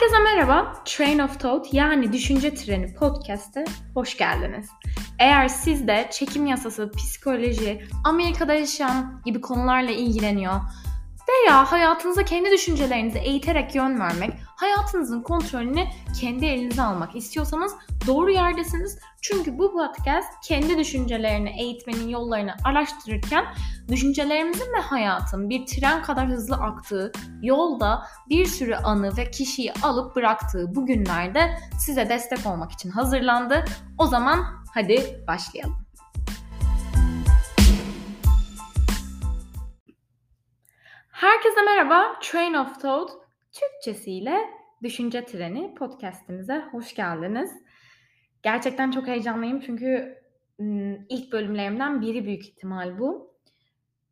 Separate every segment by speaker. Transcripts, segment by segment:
Speaker 1: Herkese merhaba. Train of Thought yani Düşünce Treni podcast'e hoş geldiniz. Eğer siz de çekim yasası, psikoloji, Amerika'da yaşayan gibi konularla ilgileniyor veya hayatınıza kendi düşüncelerinizi eğiterek yön vermek, hayatınızın kontrolünü kendi elinize almak istiyorsanız doğru yerdesiniz. Çünkü bu podcast kendi düşüncelerini eğitmenin yollarını araştırırken düşüncelerimizin ve hayatın bir tren kadar hızlı aktığı yolda bir sürü anı ve kişiyi alıp bıraktığı bu günlerde size destek olmak için hazırlandı. O zaman hadi başlayalım. Herkese merhaba. Train of Thought Türkçesiyle Düşünce Treni podcastimize hoş geldiniz. Gerçekten çok heyecanlıyım çünkü ilk bölümlerimden biri büyük ihtimal bu.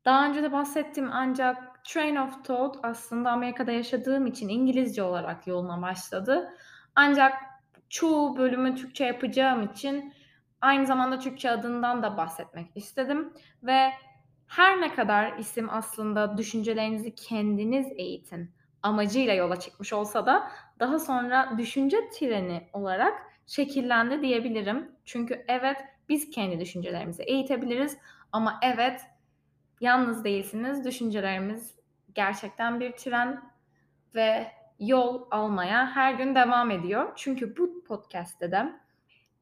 Speaker 1: Daha önce de bahsettim ancak Train of Thought aslında Amerika'da yaşadığım için İngilizce olarak yoluna başladı. Ancak çoğu bölümü Türkçe yapacağım için aynı zamanda Türkçe adından da bahsetmek istedim ve her ne kadar isim aslında düşüncelerinizi kendiniz eğitin amacıyla yola çıkmış olsa da daha sonra düşünce treni olarak şekillendi diyebilirim. Çünkü evet biz kendi düşüncelerimizi eğitebiliriz ama evet yalnız değilsiniz. Düşüncelerimiz gerçekten bir tren ve yol almaya her gün devam ediyor. Çünkü bu podcast'te de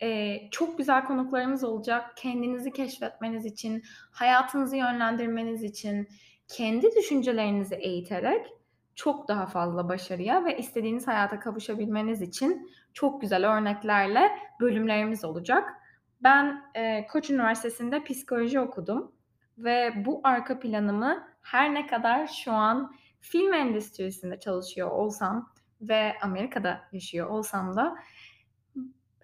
Speaker 1: e, çok güzel konuklarımız olacak. Kendinizi keşfetmeniz için, hayatınızı yönlendirmeniz için, kendi düşüncelerinizi eğiterek çok daha fazla başarıya ve istediğiniz hayata kavuşabilmeniz için çok güzel örneklerle bölümlerimiz olacak. Ben e, Koç Üniversitesi'nde psikoloji okudum ve bu arka planımı her ne kadar şu an film endüstrisinde çalışıyor olsam ve Amerika'da yaşıyor olsam da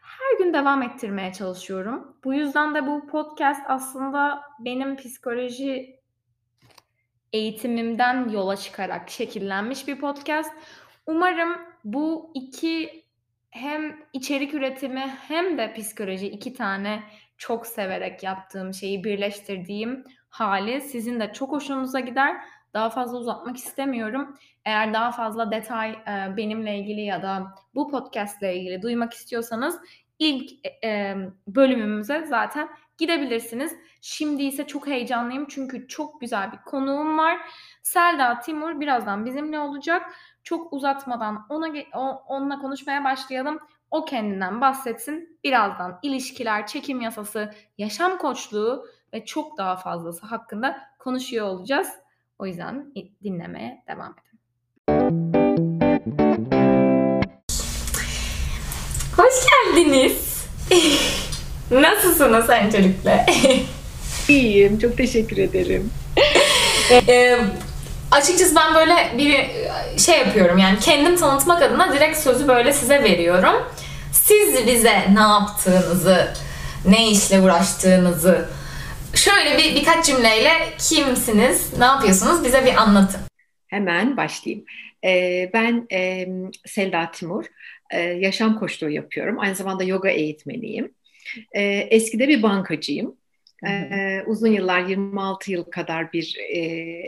Speaker 1: her gün devam ettirmeye çalışıyorum. Bu yüzden de bu podcast aslında benim psikoloji eğitimimden yola çıkarak şekillenmiş bir podcast. Umarım bu iki hem içerik üretimi hem de psikoloji iki tane çok severek yaptığım şeyi birleştirdiğim hali sizin de çok hoşunuza gider. Daha fazla uzatmak istemiyorum. Eğer daha fazla detay e, benimle ilgili ya da bu podcast ile ilgili duymak istiyorsanız ilk e, bölümümüze zaten gidebilirsiniz. Şimdi ise çok heyecanlıyım çünkü çok güzel bir konuğum var. Selda Timur birazdan bizimle olacak. Çok uzatmadan ona onunla konuşmaya başlayalım. O kendinden bahsetsin. Birazdan ilişkiler, çekim yasası, yaşam koçluğu ve çok daha fazlası hakkında konuşuyor olacağız. O yüzden dinlemeye devam edin. Hoş geldiniz. Nasılsınız öncelikle?
Speaker 2: İyiyim, çok teşekkür ederim.
Speaker 1: ee, açıkçası ben böyle bir şey yapıyorum yani kendim tanıtmak adına direkt sözü böyle size veriyorum. Siz bize ne yaptığınızı, ne işle uğraştığınızı şöyle bir birkaç cümleyle kimsiniz, ne yapıyorsunuz bize bir anlatın.
Speaker 2: Hemen başlayayım. Ee, ben e, Selda Timur, e, yaşam koçluğu yapıyorum. Aynı zamanda yoga eğitmeniyim. E, eskide bir bankacıyım. Ee, uzun yıllar 26 yıl kadar bir e,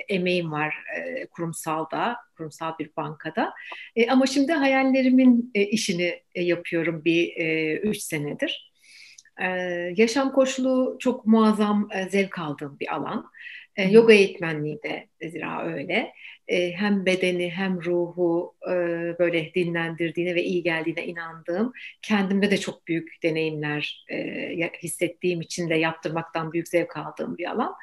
Speaker 2: emeğim var e, kurumsalda, kurumsal bir bankada. E, ama şimdi hayallerimin e, işini e, yapıyorum bir 3 e, senedir. E, yaşam koçluğu çok muazzam e, zevk aldığım bir alan. E, yoga eğitmenliği de zira öyle. E, hem bedeni hem ruhu e, böyle dinlendirdiğine ve iyi geldiğine inandığım, kendimde de çok büyük deneyimler e, hissettiğim için de yaptırmaktan büyük zevk aldığım bir alan.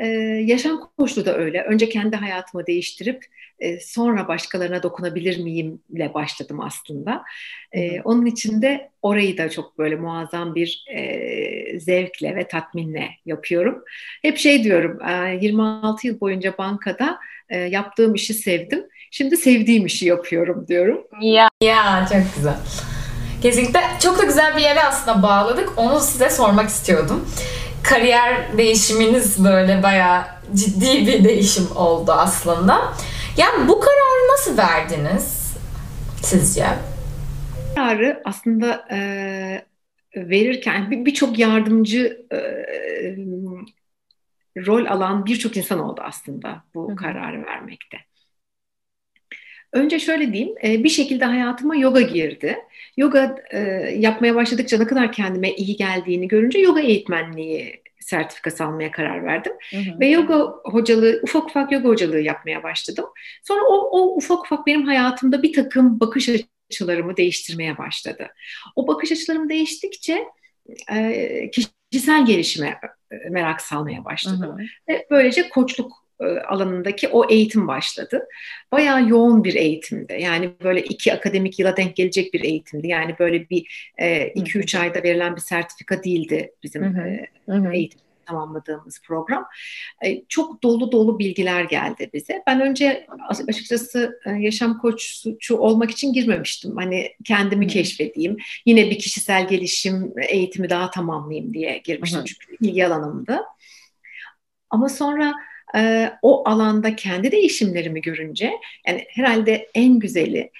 Speaker 2: Ee, yaşam koçluğu da öyle. Önce kendi hayatımı değiştirip e, sonra başkalarına dokunabilir miyimle başladım aslında. E, onun için de orayı da çok böyle muazzam bir e, zevkle ve tatminle yapıyorum. Hep şey diyorum, e, 26 yıl boyunca bankada e, yaptığım işi sevdim. Şimdi sevdiğim işi yapıyorum diyorum.
Speaker 1: Ya, ya çok güzel. Kesinlikle çok da güzel bir yere aslında bağladık. Onu size sormak istiyordum kariyer değişiminiz böyle bayağı ciddi bir değişim oldu aslında. Yani bu kararı nasıl verdiniz sizce?
Speaker 2: Kararı aslında e, verirken birçok bir yardımcı e, rol alan birçok insan oldu aslında bu Hı. kararı vermekte. Önce şöyle diyeyim, e, bir şekilde hayatıma yoga girdi. Yoga e, yapmaya başladıkça ne kadar kendime iyi geldiğini görünce yoga eğitmenliği sertifikası almaya karar verdim. Hı hı. Ve yoga hocalığı, ufak ufak yoga hocalığı yapmaya başladım. Sonra o, o ufak ufak benim hayatımda bir takım bakış açılarımı değiştirmeye başladı. O bakış açılarım değiştikçe e, kişisel gelişime merak salmaya başladım. Hı hı. Ve böylece koçluk alanındaki o eğitim başladı. Bayağı yoğun bir eğitimdi. Yani böyle iki akademik yıla denk gelecek bir eğitimdi. Yani böyle bir e, iki üç ayda verilen bir sertifika değildi bizim hı hı. E, hı hı. eğitim tamamladığımız program. E, çok dolu dolu bilgiler geldi bize. Ben önce açıkçası e, yaşam koçu olmak için girmemiştim. Hani kendimi keşfedeyim. Yine bir kişisel gelişim eğitimi daha tamamlayayım diye girmiştim. Hı hı. Çünkü ilgi alanımdı. Ama sonra e, o alanda kendi değişimlerimi görünce yani herhalde en güzeli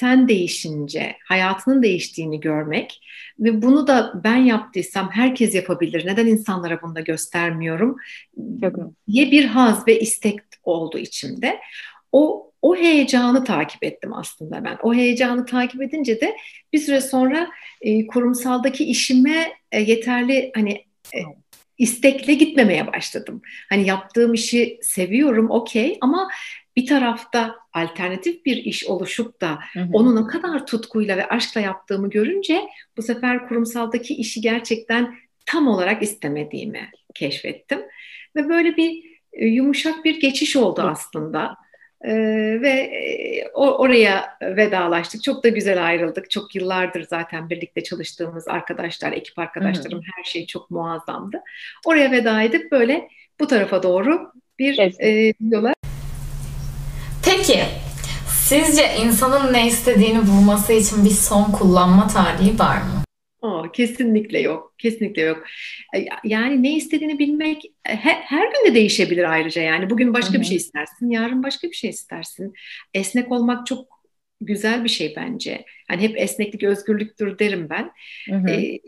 Speaker 2: sen değişince hayatının değiştiğini görmek ve bunu da ben yaptıysam herkes yapabilir. Neden insanlara bunu da göstermiyorum? diye bir haz ve istek oldu içimde. O o heyecanı takip ettim aslında ben. O heyecanı takip edince de bir süre sonra e, kurumsaldaki işime e, yeterli hani e, istekle gitmemeye başladım. Hani yaptığım işi seviyorum okey ama bir tarafta alternatif bir iş oluşup da hı hı. onu ne kadar tutkuyla ve aşkla yaptığımı görünce bu sefer kurumsaldaki işi gerçekten tam olarak istemediğimi keşfettim. Ve böyle bir e, yumuşak bir geçiş oldu aslında. Ee, ve e, oraya vedalaştık. Çok da güzel ayrıldık. Çok yıllardır zaten birlikte çalıştığımız arkadaşlar, ekip arkadaşlarım Hı-hı. her şey çok muazzamdı. Oraya veda edip böyle bu tarafa doğru bir e, yola.
Speaker 3: Peki, sizce insanın ne istediğini bulması için bir son kullanma tarihi var mı?
Speaker 2: Aa, kesinlikle yok. Kesinlikle yok. E, yani ne istediğini bilmek e, her, her gün de değişebilir ayrıca. Yani bugün başka Hı-hı. bir şey istersin, yarın başka bir şey istersin. Esnek olmak çok güzel bir şey bence. Hani hep esneklik özgürlüktür derim ben. E,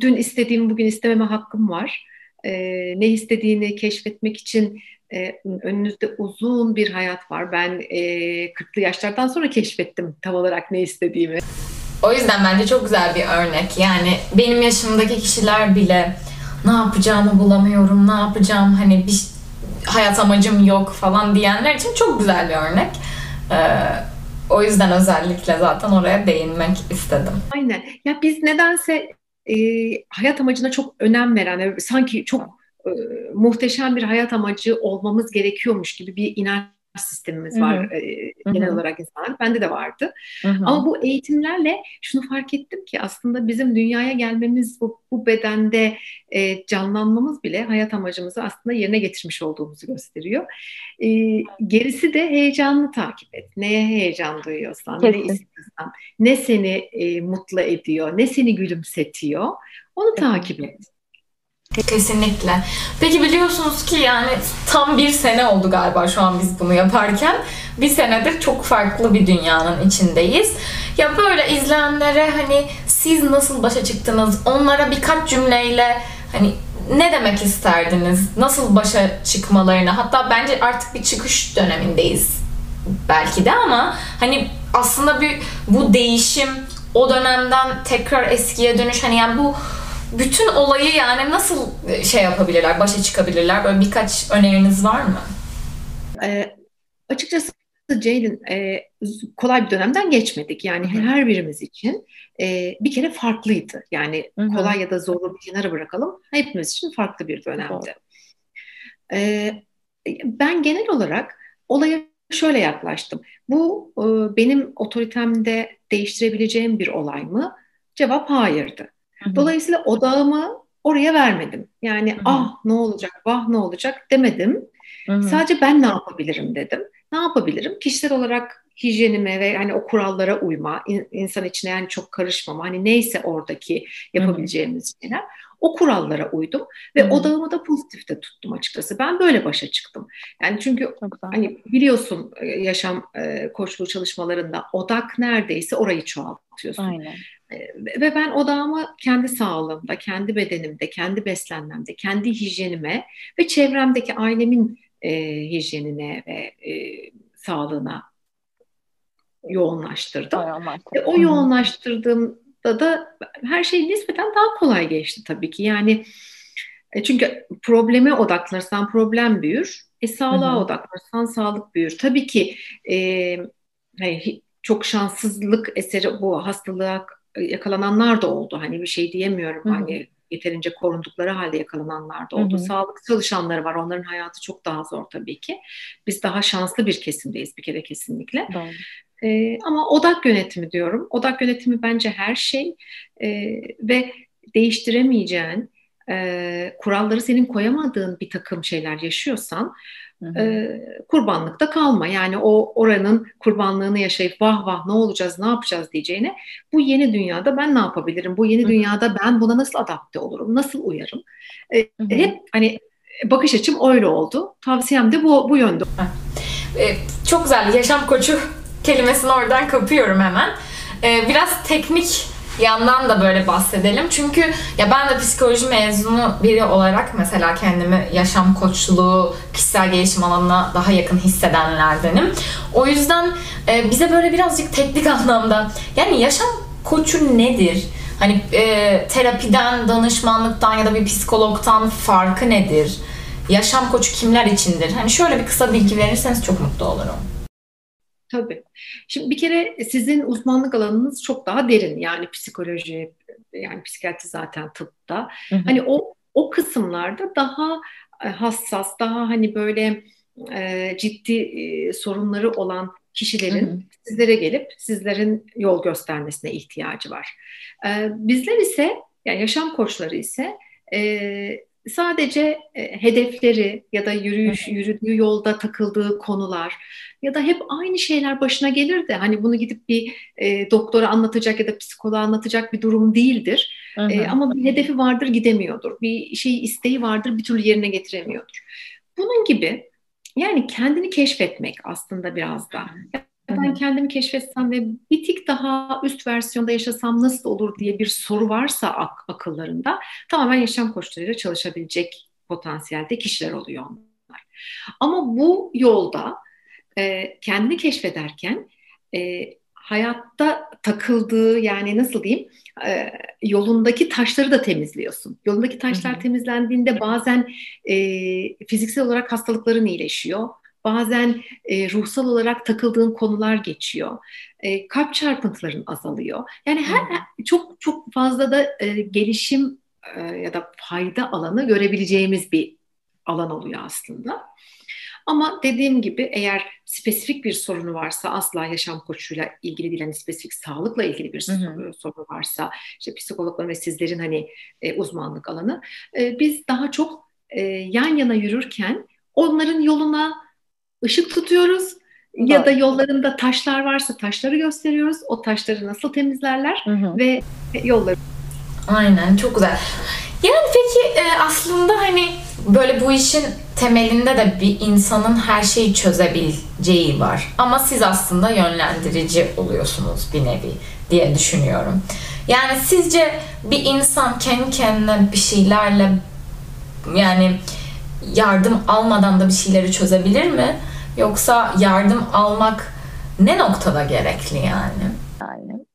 Speaker 2: dün istediğim bugün istememe hakkım var. E, ne istediğini keşfetmek için e, önünüzde uzun bir hayat var. Ben e, 40'lı yaşlardan sonra keşfettim tam olarak ne istediğimi.
Speaker 3: O yüzden bence çok güzel bir örnek. Yani benim yaşımdaki kişiler bile ne yapacağımı bulamıyorum, ne yapacağım hani bir hayat amacım yok falan diyenler için çok güzel bir örnek. Ee, o yüzden özellikle zaten oraya değinmek istedim.
Speaker 2: Aynen. Ya biz nedense e, hayat amacına çok önem veren, sanki çok e, muhteşem bir hayat amacı olmamız gerekiyormuş gibi bir inanç sistemimiz var hı hı. E, genel hı hı. olarak insanlar. Bende de vardı. Hı hı. Ama bu eğitimlerle şunu fark ettim ki aslında bizim dünyaya gelmemiz bu, bu bedende e, canlanmamız bile hayat amacımızı aslında yerine getirmiş olduğumuzu gösteriyor. E, gerisi de heyecanlı takip et. Neye heyecan duyuyorsan, Kesin. ne istiyorsan, ne seni e, mutlu ediyor, ne seni gülümsetiyor onu takip et.
Speaker 3: Kesinlikle. Peki biliyorsunuz ki yani tam bir sene oldu galiba şu an biz bunu yaparken. Bir senedir çok farklı bir dünyanın içindeyiz. Ya böyle izleyenlere hani siz nasıl başa çıktınız? Onlara birkaç cümleyle hani ne demek isterdiniz? Nasıl başa çıkmalarına? Hatta bence artık bir çıkış dönemindeyiz belki de ama hani aslında bir bu değişim o dönemden tekrar eskiye dönüş hani yani bu bütün olayı yani nasıl e, şey yapabilirler, başa çıkabilirler? Böyle birkaç öneriniz var mı?
Speaker 2: E, açıkçası Ceylin e, kolay bir dönemden geçmedik. Yani Hı-hı. her birimiz için e, bir kere farklıydı. Yani Hı-hı. kolay ya da zorlu bir kenara bırakalım. Hepimiz için farklı bir dönemdi. E, ben genel olarak olaya şöyle yaklaştım. Bu e, benim otoritemde değiştirebileceğim bir olay mı? Cevap hayırdı. Dolayısıyla odağımı oraya vermedim. Yani Hı-hı. ah ne olacak, vah ne olacak demedim. Hı-hı. Sadece ben ne yapabilirim dedim. Ne yapabilirim? Kişisel olarak hijyenime ve hani o kurallara uyma, insan içine yani çok karışmama, hani neyse oradaki yapabileceğimiz Hı-hı. şeyler. O kurallara uydum ve Hı-hı. odağımı da pozitifte tuttum açıkçası. Ben böyle başa çıktım. Yani çünkü hani biliyorsun e, yaşam e, koçluğu çalışmalarında odak neredeyse orayı çoğaltıyorsun. Aynen. Ve ben odağımı kendi sağlığımda, kendi bedenimde, kendi beslenmemde, kendi hijyenime ve çevremdeki ailemin e, hijyenine ve e, sağlığına yoğunlaştırdım. Ve o yoğunlaştırdığımda da her şey nispeten daha kolay geçti tabii ki. Yani e, çünkü probleme odaklanırsan problem büyür. E, sağlığa Hı-hı. odaklanırsan sağlık büyür. Tabii ki e, çok şanssızlık eseri bu hastalığa yakalananlar da oldu. Hani bir şey diyemiyorum. Hı-hı. Hani yeterince korundukları halde yakalananlar da oldu. Hı hı. Sağlık çalışanları var. Onların hayatı çok daha zor tabii ki. Biz daha şanslı bir kesimdeyiz bir kere kesinlikle. Doğru. Ee, ama odak yönetimi diyorum. Odak yönetimi bence her şey ee, ve değiştiremeyeceğin, e, kuralları senin koyamadığın bir takım şeyler yaşıyorsan e, kurbanlıkta kalma. Yani o oranın kurbanlığını yaşayıp vah vah ne olacağız, ne yapacağız diyeceğine bu yeni dünyada ben ne yapabilirim? Bu yeni hı hı. dünyada ben buna nasıl adapte olurum? Nasıl uyarım? E, hep hani bakış açım öyle oldu. Tavsiyem de bu, bu yönde.
Speaker 3: E, çok güzel. Yaşam koçu kelimesini oradan kapıyorum hemen. E, biraz teknik yandan da böyle bahsedelim. Çünkü ya ben de psikoloji mezunu biri olarak mesela kendimi yaşam koçluğu, kişisel gelişim alanına daha yakın hissedenlerdenim. O yüzden e, bize böyle birazcık teknik anlamda yani yaşam koçu nedir? Hani e, terapiden, danışmanlıktan ya da bir psikologtan farkı nedir? Yaşam koçu kimler içindir? Hani şöyle bir kısa bilgi verirseniz çok mutlu olurum.
Speaker 2: Tabii. Şimdi bir kere sizin uzmanlık alanınız çok daha derin. Yani psikoloji, yani psikiyatri zaten tıpta. Hı hı. Hani o o kısımlarda daha e, hassas, daha hani böyle e, ciddi e, sorunları olan kişilerin hı hı. sizlere gelip sizlerin yol göstermesine ihtiyacı var. E, bizler ise yani yaşam koçları ise e, sadece e, hedefleri ya da yürüyüş, yürüdüğü yolda takıldığı konular ya da hep aynı şeyler başına gelir de hani bunu gidip bir e, doktora anlatacak ya da psikoloğa anlatacak bir durum değildir. E, ama bir hedefi vardır gidemiyordur. Bir şey isteği vardır bir türlü yerine getiremiyordur. Bunun gibi yani kendini keşfetmek aslında biraz da ben kendimi keşfetsem ve bir tik daha üst versiyonda yaşasam nasıl olur diye bir soru varsa ak- akıllarında tamamen yaşam koçlarıyla çalışabilecek potansiyelde kişiler oluyor onlar. Ama bu yolda e, kendini keşfederken e, hayatta takıldığı yani nasıl diyeyim e, yolundaki taşları da temizliyorsun. Yolundaki taşlar hı hı. temizlendiğinde bazen e, fiziksel olarak hastalıkların iyileşiyor bazen e, ruhsal olarak takıldığın konular geçiyor. E, kalp çarpıntıların azalıyor. Yani her hmm. çok çok fazla da e, gelişim e, ya da fayda alanı görebileceğimiz bir alan oluyor aslında. Ama dediğim gibi eğer spesifik bir sorunu varsa asla yaşam koçuyla ilgili değil, hani spesifik sağlıkla ilgili bir sorunu varsa işte psikologların ve sizlerin hani e, uzmanlık alanı e, biz daha çok e, yan yana yürürken onların yoluna ışık tutuyoruz ya da yollarında taşlar varsa taşları gösteriyoruz. O taşları nasıl temizlerler hı hı. ve yolları.
Speaker 3: Aynen çok güzel. Yani peki e, aslında hani böyle bu işin temelinde de bir insanın her şeyi çözebileceği var. Ama siz aslında yönlendirici oluyorsunuz bir nevi diye düşünüyorum. Yani sizce bir insan kendi kendine bir şeylerle yani yardım almadan da bir şeyleri çözebilir mi? Yoksa yardım almak ne noktada gerekli yani? Yani.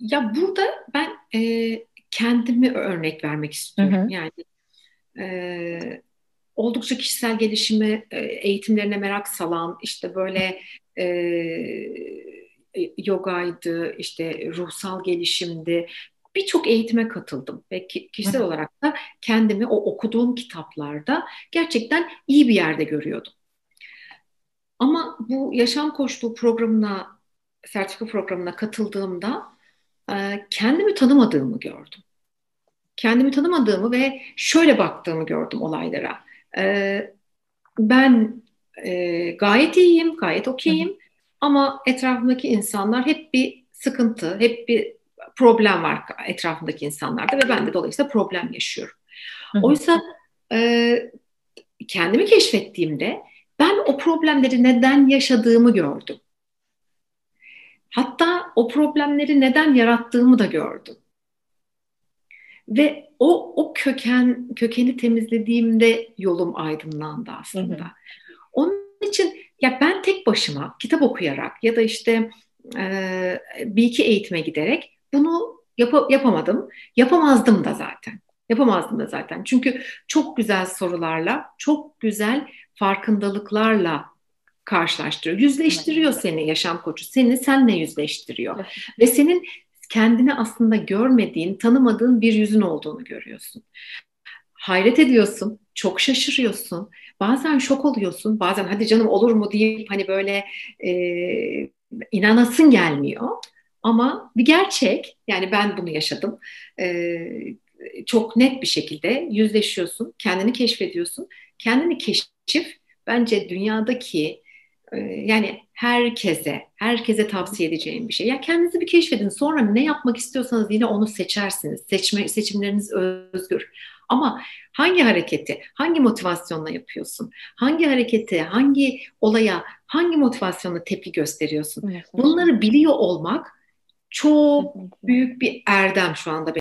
Speaker 2: Ya burada ben e, kendimi örnek vermek istiyorum. Hı hı. Yani e, oldukça kişisel gelişime, e, eğitimlerine merak salan, işte böyle e, yogaydı, işte ruhsal gelişimdi, birçok eğitime katıldım ve kişisel olarak da kendimi o okuduğum kitaplarda gerçekten iyi bir yerde görüyordum. Ama bu yaşam koçluğu programına, sertifika programına katıldığımda e, kendimi tanımadığımı gördüm. Kendimi tanımadığımı ve şöyle baktığımı gördüm olaylara. E, ben e, gayet iyiyim, gayet okeyim ama etrafımdaki insanlar hep bir sıkıntı, hep bir problem var etrafındaki insanlarda ve ben de dolayısıyla problem yaşıyorum. Oysa e, kendimi keşfettiğimde ben o problemleri neden yaşadığımı gördüm. Hatta o problemleri neden yarattığımı da gördüm. Ve o o köken kökeni temizlediğimde yolum aydınlandı aslında. Hı hı. Onun için ya ben tek başıma kitap okuyarak ya da işte e, bir iki eğitime giderek bunu yap yapamadım. Yapamazdım da zaten. Yapamazdım da zaten. Çünkü çok güzel sorularla, çok güzel farkındalıklarla karşılaştırıyor. Yüzleştiriyor seni yaşam koçu. Seni senle yüzleştiriyor. Ve senin kendini aslında görmediğin, tanımadığın bir yüzün olduğunu görüyorsun. Hayret ediyorsun, çok şaşırıyorsun. Bazen şok oluyorsun, bazen hadi canım olur mu deyip hani böyle e, inanasın gelmiyor. Ama bir gerçek, yani ben bunu yaşadım. E, çok net bir şekilde yüzleşiyorsun, kendini keşfediyorsun. Kendini keşif bence dünyadaki e, yani herkese, herkese tavsiye edeceğim bir şey. Ya kendinizi bir keşfedin. Sonra ne yapmak istiyorsanız yine onu seçersiniz. Seçme, seçimleriniz özgür. Ama hangi hareketi, hangi motivasyonla yapıyorsun? Hangi hareketi, hangi olaya, hangi motivasyonla tepki gösteriyorsun? Bunları biliyor olmak çok büyük bir erdem şu anda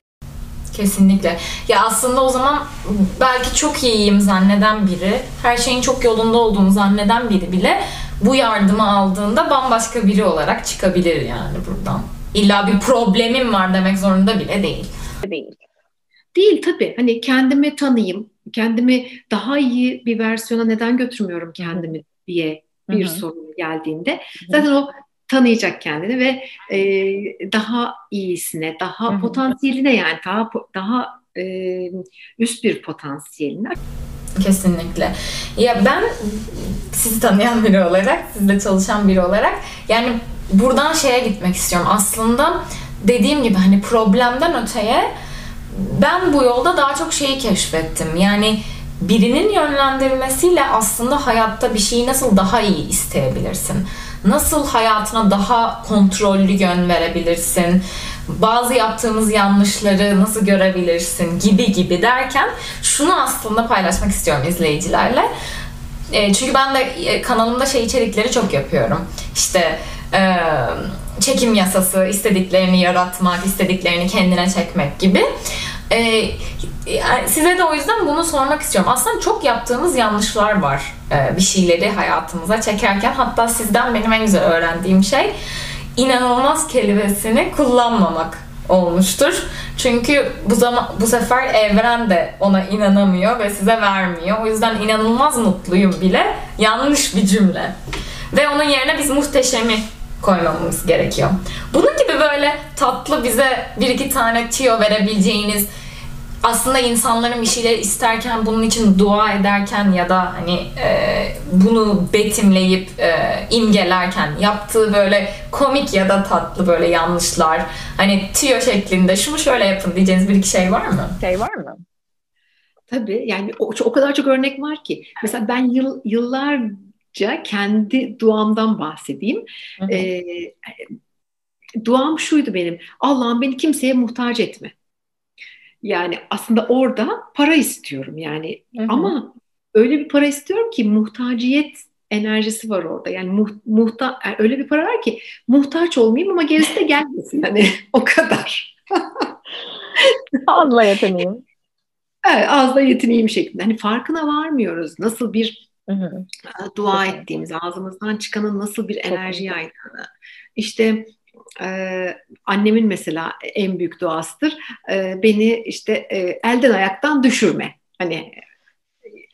Speaker 3: Kesinlikle. Ya aslında o zaman belki çok iyiyim zanneden biri, her şeyin çok yolunda olduğunu zanneden biri bile bu yardımı aldığında bambaşka biri olarak çıkabilir yani buradan. İlla bir problemim var demek zorunda bile değil.
Speaker 2: Değil. Değil tabii. Hani kendimi tanıyayım, kendimi daha iyi bir versiyona neden götürmüyorum kendimi diye bir Hı-hı. sorun geldiğinde zaten o tanıyacak kendini ve e, daha iyisine, daha Hı-hı. potansiyeline yani daha daha e, üst bir potansiyeline.
Speaker 3: Kesinlikle. Ya ben sizi tanıyan biri olarak, sizle çalışan biri olarak yani buradan şeye gitmek istiyorum. Aslında dediğim gibi hani problemden öteye ben bu yolda daha çok şeyi keşfettim. Yani birinin yönlendirmesiyle aslında hayatta bir şeyi nasıl daha iyi isteyebilirsin? Nasıl hayatına daha kontrollü yön verebilirsin? Bazı yaptığımız yanlışları nasıl görebilirsin gibi gibi derken şunu aslında paylaşmak istiyorum izleyicilerle. E, çünkü ben de e, kanalımda şey içerikleri çok yapıyorum. İşte e, çekim yasası, istediklerini yaratmak, istediklerini kendine çekmek gibi. E, size de o yüzden bunu sormak istiyorum. Aslında çok yaptığımız yanlışlar var e, bir şeyleri hayatımıza çekerken. Hatta sizden benim en güzel öğrendiğim şey inanılmaz kelimesini kullanmamak olmuştur. Çünkü bu zaman bu sefer evren de ona inanamıyor ve size vermiyor. O yüzden inanılmaz mutluyum bile yanlış bir cümle. Ve onun yerine biz muhteşemi koymamız gerekiyor. Bunun gibi böyle tatlı bize bir iki tane tiyo verebileceğiniz aslında insanların bir şeyler isterken bunun için dua ederken ya da hani e, bunu betimleyip e, imgelerken yaptığı böyle komik ya da tatlı böyle yanlışlar hani tiyo şeklinde şunu şöyle yapın diyeceğiniz bir iki şey var mı?
Speaker 2: Şey var mı? Tabii yani o, o kadar çok örnek var ki. Mesela ben yıl, yıllarca kendi duamdan bahsedeyim. Hı hı. Ee, duam şuydu benim. Allah'ım beni kimseye muhtaç etme. Yani aslında orada para istiyorum yani hı hı. ama öyle bir para istiyorum ki muhtaciyet enerjisi var orada. Yani muh, muhta yani öyle bir para var ki muhtaç olmayayım ama gerisi de gelmesin hani o kadar.
Speaker 3: Azla yetineyim.
Speaker 2: Evet, azla yetineyim şeklinde. Hani farkına varmıyoruz. Nasıl bir hı hı. dua ettiğimiz, ağzımızdan çıkanın nasıl bir enerji yaydığını. İşte ee, annemin mesela en büyük duasıdır. Ee, beni işte e, elden ayaktan düşürme. Hani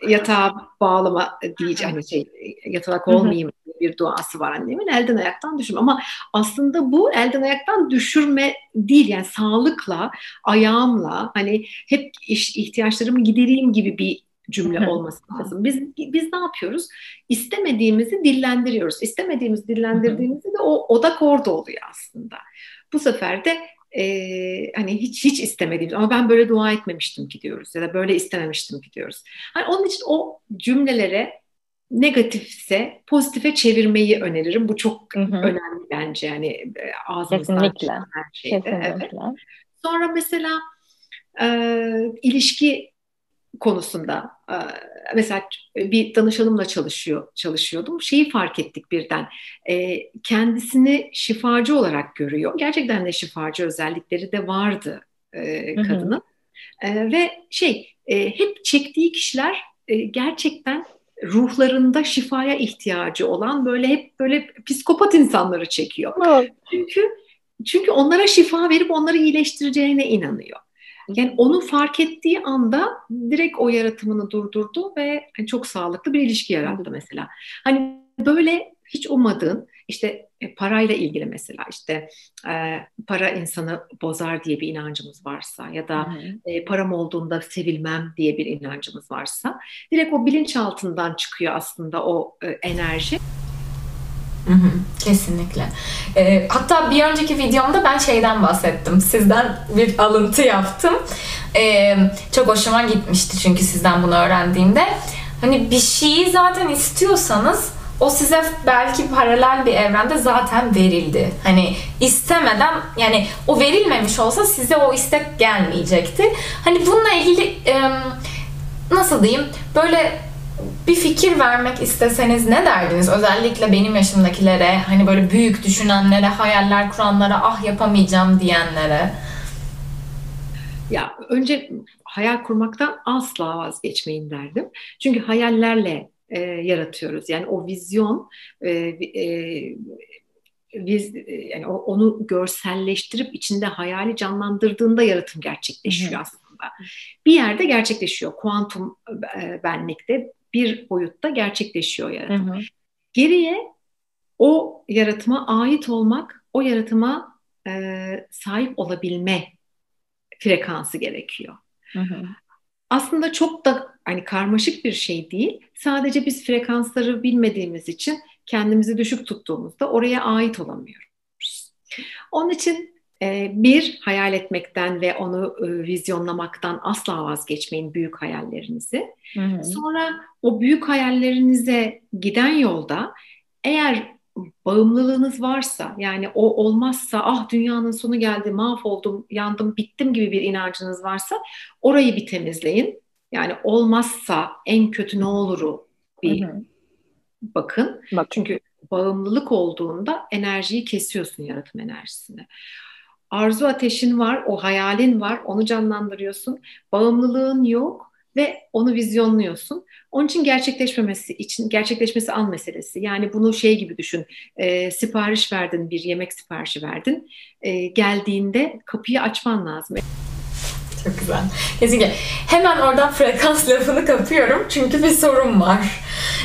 Speaker 2: yatağa bağlama diyeceğim hani şey yatalak olmayayım bir duası var annemin elden ayaktan düşürme ama aslında bu elden ayaktan düşürme değil yani sağlıkla ayağımla hani hep ihtiyaçlarımı gidereyim gibi bir cümle olması lazım. Biz biz ne yapıyoruz? İstemediğimizi dillendiriyoruz. İstemediğimiz dillendirdiğimizde de o odak orada oluyor aslında. Bu sefer de e, hani hiç hiç istemediğimiz ama ben böyle dua etmemiştim ki diyoruz ya da böyle istememiştim ki diyoruz. Hani onun için o cümlelere negatifse pozitife çevirmeyi öneririm. Bu çok hı hı. önemli bence yani ağzımızdan Kesinlikle. her şeyde. Kesinlikle. Evet. Sonra mesela e, ilişki konusunda e, mesela bir danışanımla çalışıyor çalışıyordum. Şeyi fark ettik birden. E, kendisini şifacı olarak görüyor. Gerçekten de şifacı özellikleri de vardı e, kadının. Ve şey hep çektiği kişiler gerçekten ruhlarında şifaya ihtiyacı olan böyle hep böyle psikopat insanları çekiyor. Çünkü çünkü onlara şifa verip onları iyileştireceğine inanıyor. Yani onu fark ettiği anda direkt o yaratımını durdurdu ve çok sağlıklı bir ilişki yarattı mesela. Hani böyle hiç ummadığın işte e, parayla ilgili mesela işte e, para insanı bozar diye bir inancımız varsa ya da e, param olduğunda sevilmem diye bir inancımız varsa direkt o bilinçaltından çıkıyor aslında o e, enerji.
Speaker 3: Hı hı, kesinlikle. E, hatta bir önceki videomda ben şeyden bahsettim. Sizden bir alıntı yaptım. E, çok hoşuma gitmişti çünkü sizden bunu öğrendiğimde. Hani bir şeyi zaten istiyorsanız o size belki paralel bir evrende zaten verildi. Hani istemeden yani o verilmemiş olsa size o istek gelmeyecekti. Hani bununla ilgili nasıl diyeyim böyle bir fikir vermek isteseniz ne derdiniz? Özellikle benim yaşımdakilere, hani böyle büyük düşünenlere, hayaller kuranlara, ah yapamayacağım diyenlere.
Speaker 2: Ya önce hayal kurmaktan asla vazgeçmeyin derdim. Çünkü hayallerle e, yaratıyoruz. Yani o vizyon e, e, biz yani onu görselleştirip içinde hayali canlandırdığında yaratım gerçekleşiyor Hı. aslında. Bir yerde gerçekleşiyor. Kuantum e, benlikte bir boyutta gerçekleşiyor yaratım. Hı hı. Geriye o yaratıma ait olmak, o yaratıma e, sahip olabilme frekansı gerekiyor. Hı hı. Aslında çok da hani karmaşık bir şey değil. Sadece biz frekansları bilmediğimiz için kendimizi düşük tuttuğumuzda oraya ait olamıyoruz. Onun için bir, hayal etmekten ve onu e, vizyonlamaktan asla vazgeçmeyin büyük hayallerinizi. Hı hı. Sonra o büyük hayallerinize giden yolda eğer bağımlılığınız varsa yani o olmazsa ah dünyanın sonu geldi mahvoldum yandım bittim gibi bir inancınız varsa orayı bir temizleyin. Yani olmazsa en kötü ne oluru bir hı hı. bakın. Bak. Çünkü bağımlılık olduğunda enerjiyi kesiyorsun yaratım enerjisini arzu ateşin var, o hayalin var, onu canlandırıyorsun. Bağımlılığın yok ve onu vizyonluyorsun. Onun için gerçekleşmemesi için gerçekleşmesi an meselesi. Yani bunu şey gibi düşün. E, sipariş verdin, bir yemek siparişi verdin. E, geldiğinde kapıyı açman lazım.
Speaker 3: Çok güzel. Kesinlikle. Hemen oradan frekans lafını kapıyorum çünkü bir sorun var.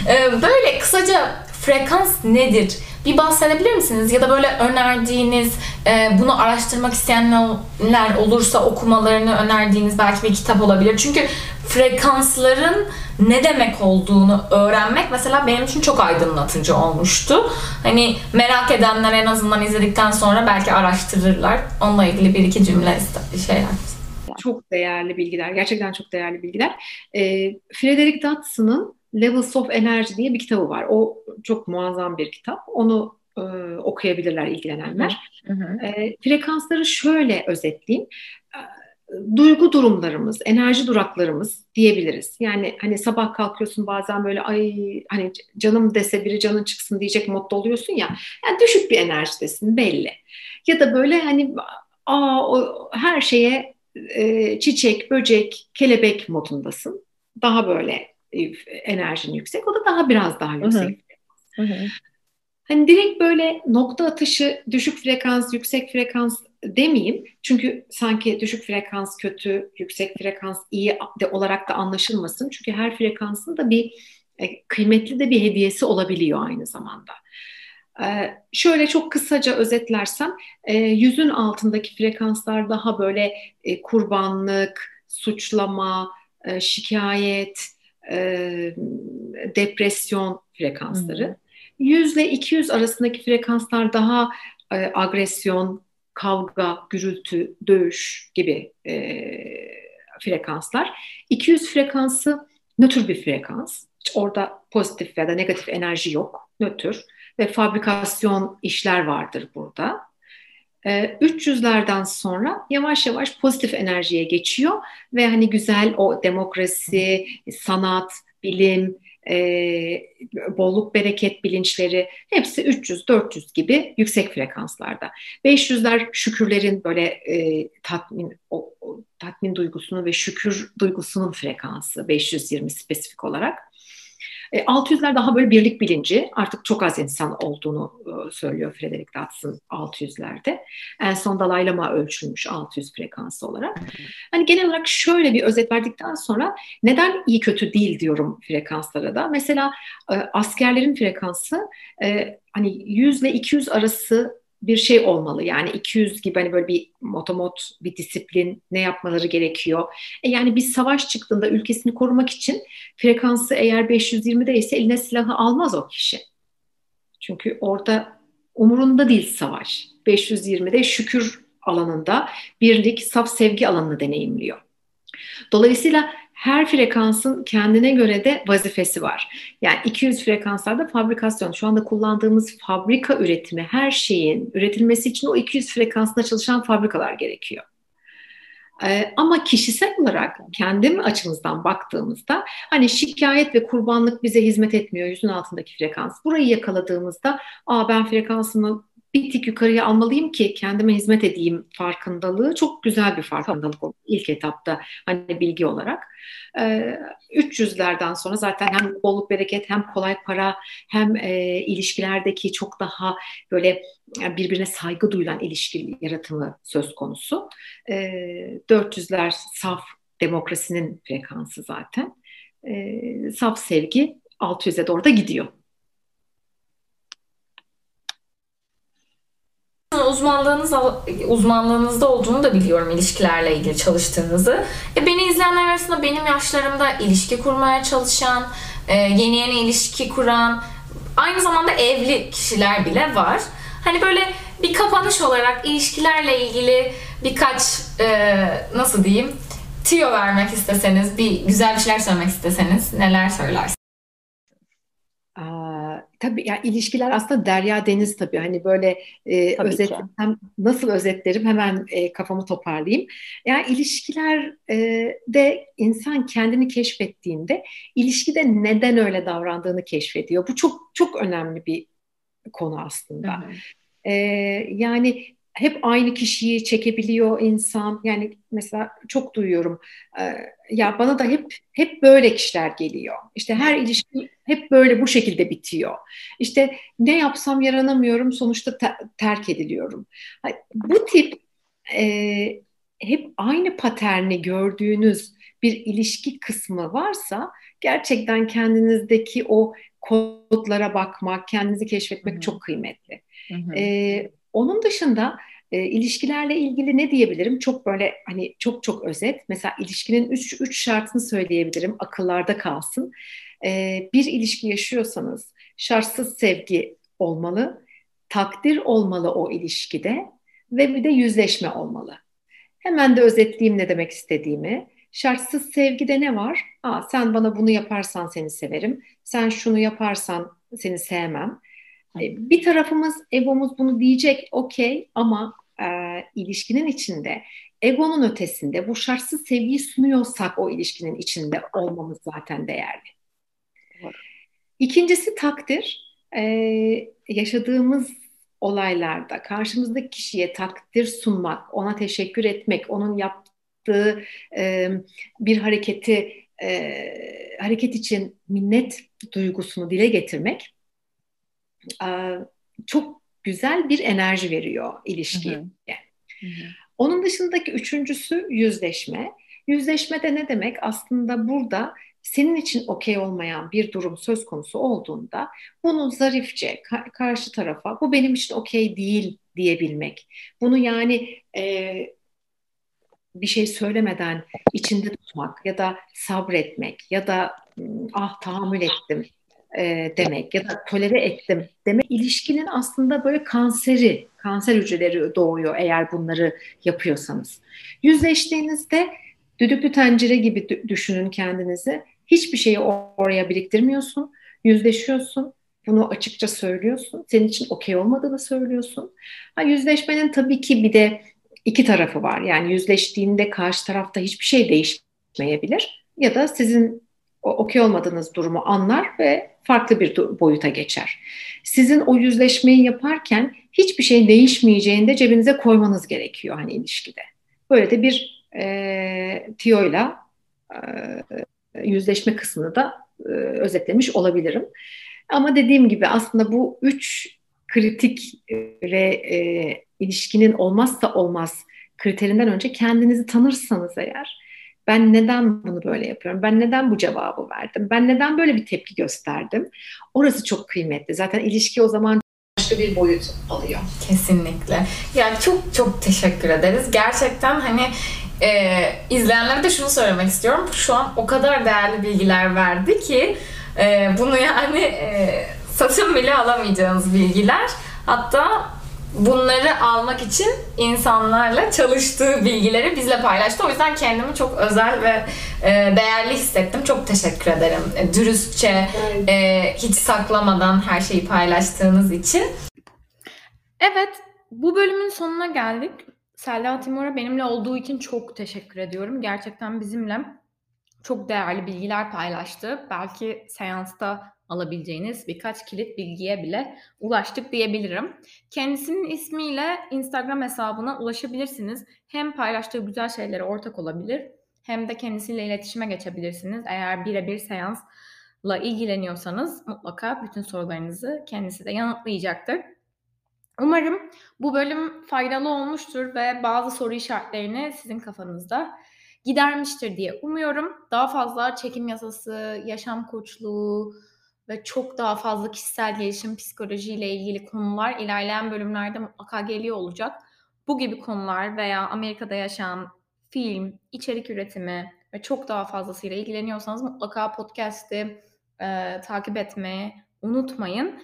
Speaker 3: Ee, böyle kısaca frekans nedir? Bir bahsedebilir misiniz? Ya da böyle önerdiğiniz, e, bunu araştırmak isteyenler olursa okumalarını önerdiğiniz belki bir kitap olabilir. Çünkü frekansların ne demek olduğunu öğrenmek mesela benim için çok aydınlatıcı olmuştu. Hani merak edenler en azından izledikten sonra belki araştırırlar. Onunla ilgili bir iki cümle şeyler.
Speaker 2: Çok değerli bilgiler. Gerçekten çok değerli bilgiler. E, Frederick Dodson'ın Levels of Energy diye bir kitabı var. O çok muazzam bir kitap. Onu e, okuyabilirler ilgilenenler. Hı hı. E, frekansları şöyle özetleyeyim. E, duygu durumlarımız, enerji duraklarımız diyebiliriz. Yani hani sabah kalkıyorsun bazen böyle ay hani canım dese biri canın çıksın diyecek modda oluyorsun ya. Yani düşük bir enerjidesin belli. Ya da böyle hani aa o, her şeye e, çiçek, böcek, kelebek modundasın. Daha böyle enerjin yüksek. O da daha biraz daha yüksek. Hı hı. Hani direkt böyle nokta atışı düşük frekans, yüksek frekans demeyeyim. Çünkü sanki düşük frekans kötü, yüksek frekans iyi de olarak da anlaşılmasın. Çünkü her frekansın da bir e, kıymetli de bir hediyesi olabiliyor aynı zamanda. Ee, şöyle çok kısaca özetlersem, e, yüzün altındaki frekanslar daha böyle e, kurbanlık, suçlama, e, şikayet, e, depresyon frekansları. Hı hı. 100 ile 200 arasındaki frekanslar daha e, agresyon, kavga, gürültü, dövüş gibi e, frekanslar. 200 frekansı nötr bir frekans. Hiç orada pozitif ya da negatif enerji yok. Nötr ve fabrikasyon işler vardır burada. 300'lerden sonra yavaş yavaş pozitif enerjiye geçiyor ve hani güzel o demokrasi, sanat, bilim, e, bolluk bereket bilinçleri hepsi 300-400 gibi yüksek frekanslarda. 500'ler şükürlerin böyle e, tatmin o, o, tatmin duygusunun ve şükür duygusunun frekansı 520 spesifik olarak. E, 600'ler daha böyle birlik bilinci. Artık çok az insan olduğunu e, söylüyor Frederick Dodson 600'lerde. En son Dalai Lama ölçülmüş 600 frekansı olarak. Hani genel olarak şöyle bir özet verdikten sonra neden iyi kötü değil diyorum frekanslara da. Mesela e, askerlerin frekansı e, hani 100 ile 200 arası bir şey olmalı. Yani 200 gibi hani böyle bir motomot, bir disiplin ne yapmaları gerekiyor. E yani bir savaş çıktığında ülkesini korumak için frekansı eğer 520'de ise eline silahı almaz o kişi. Çünkü orada umurunda değil savaş. 520'de şükür alanında birlik, saf sevgi alanını deneyimliyor. Dolayısıyla her frekansın kendine göre de vazifesi var. Yani 200 frekanslarda fabrikasyon, şu anda kullandığımız fabrika üretimi, her şeyin üretilmesi için o 200 frekansında çalışan fabrikalar gerekiyor. Ee, ama kişisel olarak kendim açımızdan baktığımızda hani şikayet ve kurbanlık bize hizmet etmiyor yüzün altındaki frekans. Burayı yakaladığımızda Aa, ben frekansımı bir tık yukarıya almalıyım ki kendime hizmet edeyim farkındalığı çok güzel bir farkındalık oldu ilk etapta hani bilgi olarak. Ee, 300'lerden sonra zaten hem bolluk bereket hem kolay para hem e, ilişkilerdeki çok daha böyle birbirine saygı duyulan ilişki yaratımı söz konusu. Ee, 400'ler saf demokrasinin frekansı zaten. Ee, saf sevgi 600'e doğru da gidiyor.
Speaker 3: Uzmanlığınız uzmanlığınızda olduğunu da biliyorum ilişkilerle ilgili çalıştığınızı. E, beni izleyenler arasında benim yaşlarımda ilişki kurmaya çalışan, e, yeni yeni ilişki kuran, aynı zamanda evli kişiler bile var. Hani böyle bir kapanış olarak ilişkilerle ilgili birkaç e, nasıl diyeyim tiyo vermek isteseniz, bir güzel bir şeyler söylemek isteseniz neler söylersiniz?
Speaker 2: Tabii yani ilişkiler aslında derya deniz tabii hani böyle e, özetlesem nasıl özetlerim hemen e, kafamı toparlayayım. Yani ilişkiler e, insan kendini keşfettiğinde ilişkide neden öyle davrandığını keşfediyor. Bu çok çok önemli bir konu aslında. Hı. E, yani hep aynı kişiyi çekebiliyor insan. Yani mesela çok duyuyorum. E, ya bana da hep hep böyle kişiler geliyor. İşte her ilişki hep böyle bu şekilde bitiyor. İşte ne yapsam yaranamıyorum, sonuçta te- terk ediliyorum. Bu tip e, hep aynı paterni gördüğünüz bir ilişki kısmı varsa gerçekten kendinizdeki o kodlara bakmak, kendinizi keşfetmek Hı-hı. çok kıymetli. Ee, onun dışında e, ilişkilerle ilgili ne diyebilirim? Çok böyle hani çok çok özet. Mesela ilişkinin üç, üç şartını söyleyebilirim. Akıllarda kalsın. E, bir ilişki yaşıyorsanız şartsız sevgi olmalı. Takdir olmalı o ilişkide ve bir de yüzleşme olmalı. Hemen de özetleyeyim ne demek istediğimi. Şartsız sevgide ne var? Aa, sen bana bunu yaparsan seni severim. Sen şunu yaparsan seni sevmem. E, bir tarafımız egomuz bunu diyecek okey ama e, ilişkinin içinde egonun ötesinde bu şartsız sevgiyi sunuyorsak o ilişkinin içinde olmamız zaten değerli. İkincisi takdir. E, yaşadığımız olaylarda karşımızdaki kişiye takdir sunmak, ona teşekkür etmek, onun yaptığı e, bir hareketi e, hareket için minnet duygusunu dile getirmek çok güzel bir enerji veriyor ilişkiye. Hı hı. Onun dışındaki üçüncüsü yüzleşme. Yüzleşme de ne demek? Aslında burada senin için okey olmayan bir durum söz konusu olduğunda bunu zarifçe ka- karşı tarafa bu benim için okey değil diyebilmek. Bunu yani e, bir şey söylemeden içinde tutmak ya da sabretmek ya da ah tahammül ettim e, demek ya da tolere ettim demek ilişkinin aslında böyle kanseri, kanser hücreleri doğuyor eğer bunları yapıyorsanız. Yüzleştiğinizde düdüklü tencere gibi düşünün kendinizi. Hiçbir şeyi oraya biriktirmiyorsun, yüzleşiyorsun, bunu açıkça söylüyorsun. Senin için okey olmadığını söylüyorsun. Ha, yüzleşmenin tabii ki bir de iki tarafı var. Yani yüzleştiğinde karşı tarafta hiçbir şey değişmeyebilir. Ya da sizin okey olmadığınız durumu anlar ve farklı bir boyuta geçer. Sizin o yüzleşmeyi yaparken hiçbir şey değişmeyeceğini de cebinize koymanız gerekiyor hani ilişkide. Böyle de bir e, tiyoyla e, yüzleşme kısmını da e, özetlemiş olabilirim. Ama dediğim gibi aslında bu üç kritik ve e, ilişkinin olmazsa olmaz kriterinden önce kendinizi tanırsanız eğer ben neden bunu böyle yapıyorum? Ben neden bu cevabı verdim? Ben neden böyle bir tepki gösterdim? Orası çok kıymetli. Zaten ilişki o zaman başka bir boyut alıyor.
Speaker 1: Kesinlikle. Yani çok çok teşekkür ederiz. Gerçekten hani e, izleyenlere de şunu söylemek istiyorum. Şu an o kadar değerli bilgiler verdi ki e, bunu yani e, satın bile alamayacağınız bilgiler. Hatta bunları almak için insanlarla çalıştığı bilgileri bizle paylaştı. O yüzden kendimi çok özel ve e, değerli hissettim. Çok teşekkür ederim. E, dürüstçe, e, hiç saklamadan her şeyi paylaştığınız için. Evet, bu bölümün sonuna geldik. Selda Timur'a benimle olduğu için çok teşekkür ediyorum. Gerçekten bizimle çok değerli bilgiler paylaştı. Belki seansta alabileceğiniz birkaç kilit bilgiye bile ulaştık diyebilirim. Kendisinin ismiyle Instagram hesabına ulaşabilirsiniz. Hem paylaştığı güzel şeylere ortak olabilir hem de kendisiyle iletişime geçebilirsiniz. Eğer birebir seansla ilgileniyorsanız mutlaka bütün sorularınızı kendisi de yanıtlayacaktır. Umarım bu bölüm faydalı olmuştur ve bazı soru işaretlerini sizin kafanızda gidermiştir diye umuyorum. Daha fazla çekim yasası, yaşam koçluğu ve çok daha fazla kişisel gelişim, psikolojiyle ilgili konular ilerleyen bölümlerde mutlaka geliyor olacak. Bu gibi konular veya Amerika'da yaşayan film, içerik üretimi ve çok daha fazlasıyla ilgileniyorsanız mutlaka podcast'i e, takip etmeyi unutmayın.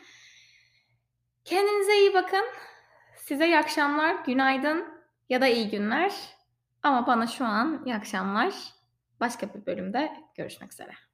Speaker 1: Kendinize iyi bakın. Size iyi akşamlar, günaydın ya da iyi günler. Ama bana şu an iyi akşamlar. Başka bir bölümde görüşmek üzere.